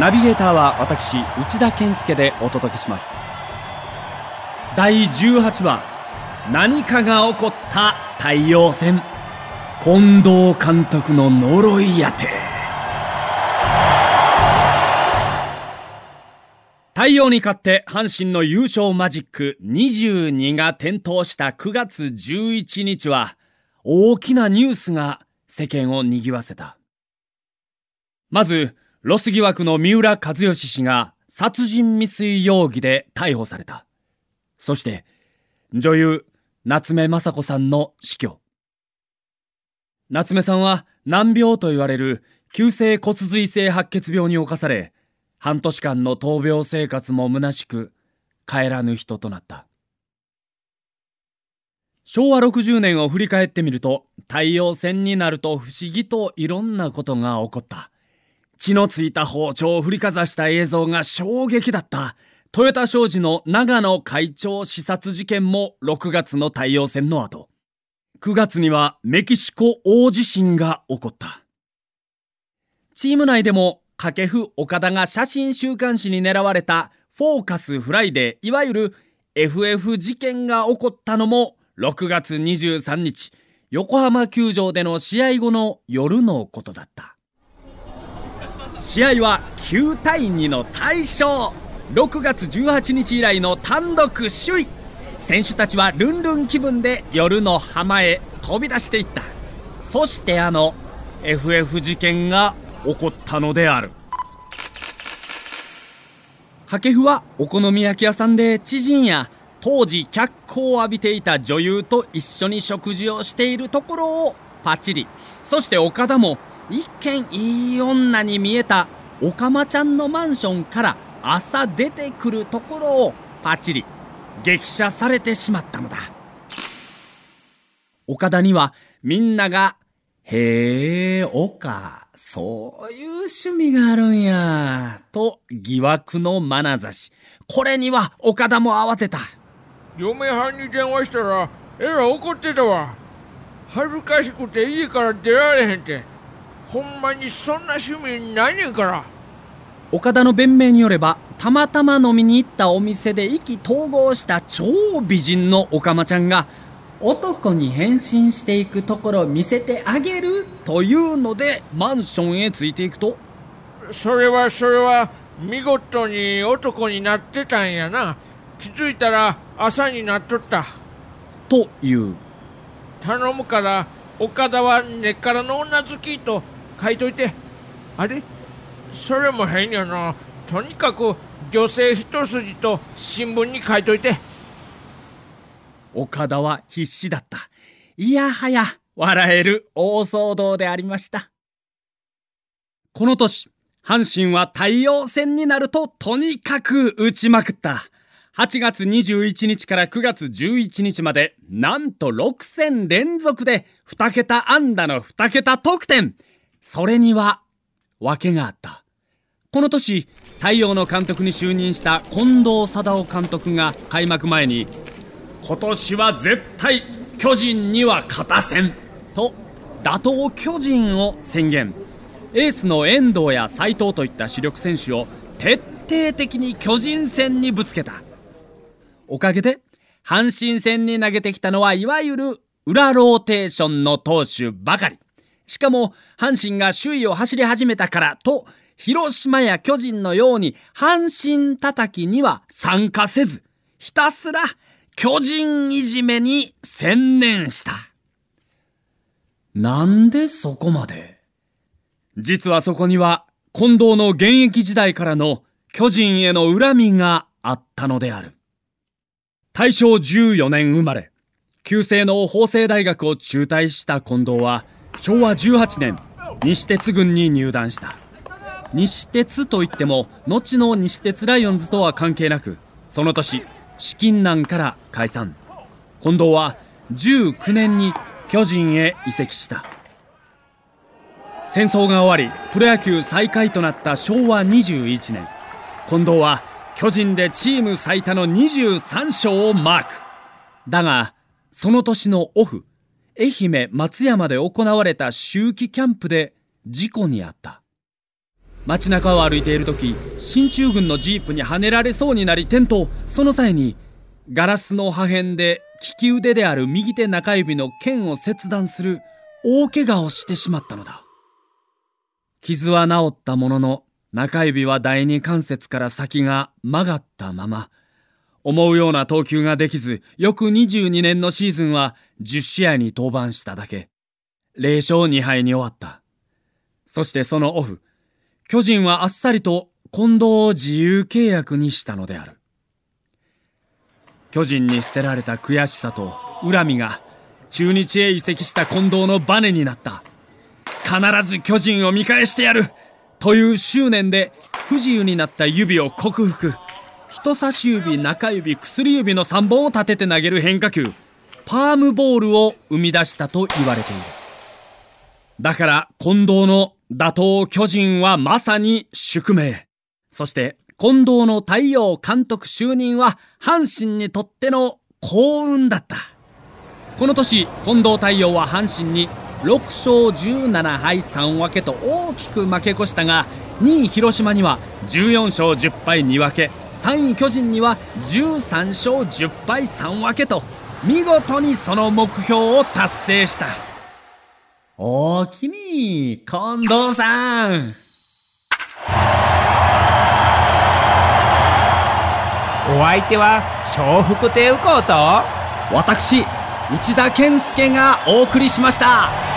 ナビゲーターは私内田健介でお届けします。第18話何かが起こった太陽戦。近藤監督の呪いやて。太陽に勝って阪神の優勝マジック22が点灯した9月11日は大きなニュースが世間を賑わせた。まず、ロス疑惑の三浦知良氏が殺人未遂容疑で逮捕された。そして、女優、夏目雅子さんの死去。夏目さんは難病と言われる急性骨髄性白血病に侵され、半年間の闘病生活も虚しく、帰らぬ人となった。昭和60年を振り返ってみると、太陽戦になると不思議といろんなことが起こった。血のついた包丁を振りかざした映像が衝撃だった。トヨタ商事の長野会長視察事件も6月の太陽戦の後。9月にはメキシコ大地震が起こった。チーム内でも掛布岡田が写真週刊誌に狙われたフォーカスフライデーいわゆる FF 事件が起こったのも6月23日横浜球場での試合後の夜のことだった。試合は9対2の大勝。6月18日以来の単独首位。選手たちはルンルン気分で夜の浜へ飛び出していった。そしてあの FF 事件が起こったのである。掛布はお好み焼き屋さんで知人や当時脚光を浴びていた女優と一緒に食事をしているところをパチリ。そして岡田も一見いい女に見えたオカマちゃんのマンションから朝出てくるところをパチリ。激写されてしまったのだ。岡田にはみんなが「へえ岡そういう趣味があるんや」と疑惑の眼差し。これには岡田も慌てた。嫁はんに電話したらえらい怒ってたわ。恥ずかしくて家から出られへんって。ほんまにそんな趣味ないねんから。岡田の弁明によればたまたま飲みに行ったお店で意気投合した超美人のオカマちゃんが男に変身していくところを見せてあげるというのでマンションへついていくと。それはそれは見事に男になってたんやな気づいたら朝になっとった。という頼むから岡田は根っからの女好きと書いといて。あれ？それも変やな。とにかく女性一筋と新聞に書いといて。岡田は必死だった。いやはや笑える大騒動でありました。この年阪神は太陽戦になるととにかく打ちまくった。8月21日から9月11日までなんと6戦連続で2桁安打の2桁得点。それには訳があった。この年太陽の監督に就任した近藤貞夫監督が開幕前に今年は絶対巨人には勝たせんと打倒巨人を宣言。エースの遠藤や斎藤といった主力選手を徹底的に巨人戦にぶつけた。おかげで、阪神戦に投げてきたのはいわゆる裏ローテーションの投手ばかり。しかも、阪神が首位を走り始めたからと、広島や巨人のように阪神叩きには参加せず、ひたすら巨人いじめに専念した。なんでそこまで？実はそこには近藤の現役時代からの巨人への恨みがあったのである。大正14年生まれ、旧制の法政大学を中退した近藤は、昭和18年、西鉄軍に入団した。西鉄といっても、後の西鉄ライオンズとは関係なく、その年、資金難から解散。近藤は19年に巨人へ移籍した。戦争が終わり、プロ野球再開となった昭和21年、近藤は巨人でチーム最多の23勝をマーク。だが、その年のオフ、愛媛松山で行われた秋季キャンプで事故に遭った。街中を歩いている時進駐軍のジープにはねられそうになり転倒。その際にガラスの破片で利き腕である右手中指の剣を切断する大怪我をしてしまったのだ。傷は治ったものの中指は第二関節から先が曲がったまま。思うような投球ができず翌22年のシーズンは10試合に登板しただけ。0勝2敗に終わった。そしてそのオフ巨人はあっさりと近藤を自由契約にしたのである。巨人に捨てられた悔しさと恨みが中日へ移籍した近藤のバネになった。必ず巨人を見返してやる。という執念で不自由になった指を克服。人差し指中指薬指の3本を立てて投げる変化球。パームボールを生み出したと言われている。だから近藤の打倒巨人はまさに宿命。そして近藤の太陽監督就任は阪神にとっての幸運だった。この年近藤太陽は阪神に6勝17敗3分けと大きく負け越したが2位広島には14勝10敗2分け3位巨人には13勝10敗3分けと見事にその目標を達成した。おおきに近藤さん。お相手は笑福亭右近と私内田健介がお送りしました